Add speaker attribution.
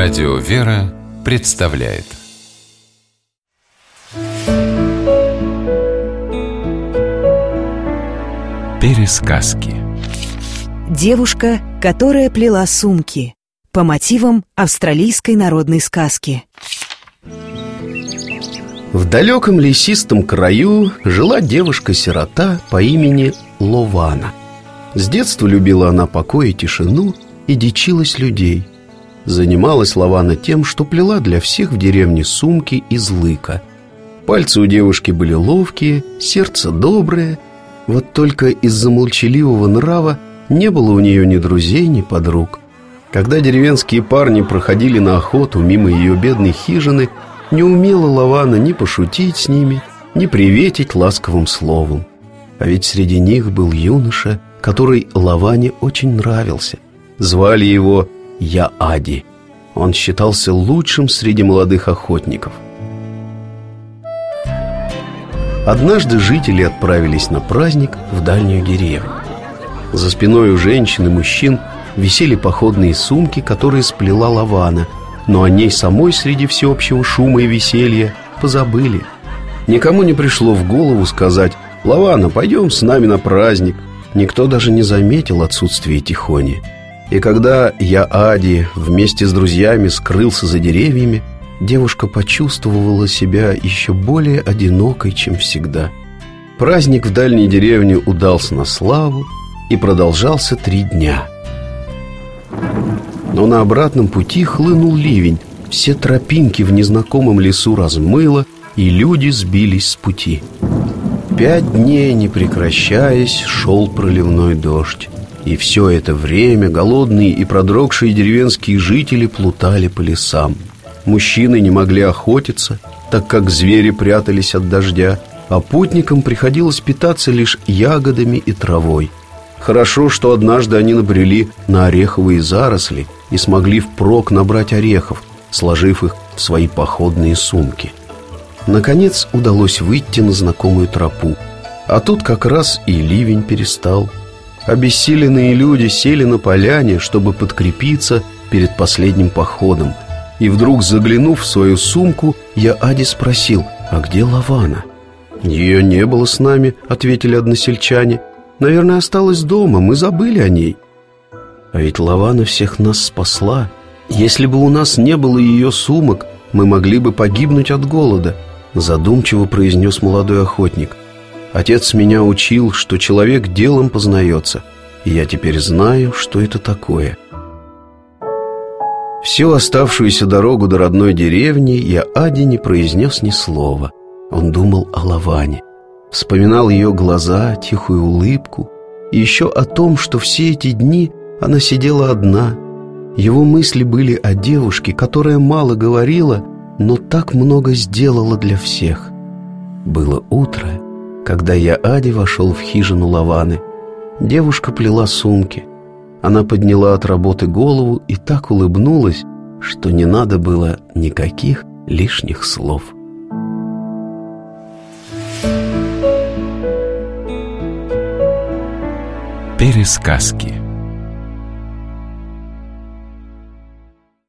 Speaker 1: Радио «Вера» представляет. Пересказки.
Speaker 2: Девушка, которая плела сумки. По мотивам австралийской народной сказки.
Speaker 3: В далеком лесистом краю жила девушка-сирота по имени Лована. С детства любила она покой и тишину и дичилась людей – Занималась Лавана тем, что плела для всех в деревне сумки из лыка. Пальцы у девушки были ловкие, сердце доброе. Вот только из-за молчаливого нрава не было у нее ни друзей, ни подруг. Когда деревенские парни проходили на охоту мимо ее бедной хижины, не умела Лавана ни пошутить с ними, ни приветить ласковым словом. А ведь среди них был юноша, который Лаване очень нравился. Звали его я Ади. Он считался лучшим среди молодых охотников. Однажды жители отправились на праздник в дальнюю деревню. За спиной у женщин и мужчин висели походные сумки, которые сплела Лавана, но о ней самой среди всеобщего шума и веселья позабыли. Никому не пришло в голову сказать «Лавана, пойдем с нами на праздник». Никто даже не заметил отсутствие Тихони. И когда я, Ади, вместе с друзьями скрылся за деревьями, девушка почувствовала себя еще более одинокой, чем всегда. Праздник в дальней деревне удался на славу и продолжался три дня. Но на обратном пути хлынул ливень, все тропинки в незнакомом лесу размыло, и люди сбились с пути. Пять дней, не прекращаясь, шел проливной дождь. И все это время голодные и продрогшие деревенские жители плутали по лесам. Мужчины не могли охотиться, так как звери прятались от дождя, а путникам приходилось питаться лишь ягодами и травой. Хорошо, что однажды они набрели на ореховые заросли и смогли впрок набрать орехов, сложив их в свои походные сумки. Наконец удалось выйти на знакомую тропу, а тут как раз и ливень перестал – Обессиленные люди сели на поляне, чтобы подкрепиться перед последним походом. И вдруг, заглянув в свою сумку, я Ади спросил, а где Лавана? «Ее не было с нами», — ответили односельчане. «Наверное, осталась дома, мы забыли о ней». А ведь Лавана всех нас спасла. Если бы у нас не было ее сумок, мы могли бы погибнуть от голода, задумчиво произнес молодой охотник — Отец меня учил, что человек делом познается, и я теперь знаю, что это такое. Всю оставшуюся дорогу до родной деревни я Аде не произнес ни слова. Он думал о Лаване, вспоминал ее глаза, тихую улыбку, и еще о том, что все эти дни она сидела одна. Его мысли были о девушке, которая мало говорила, но так много сделала для всех. Было утро, когда я Ади вошел в хижину Лаваны. Девушка плела сумки. Она подняла от работы голову и так улыбнулась, что не надо было никаких лишних слов.
Speaker 1: Пересказки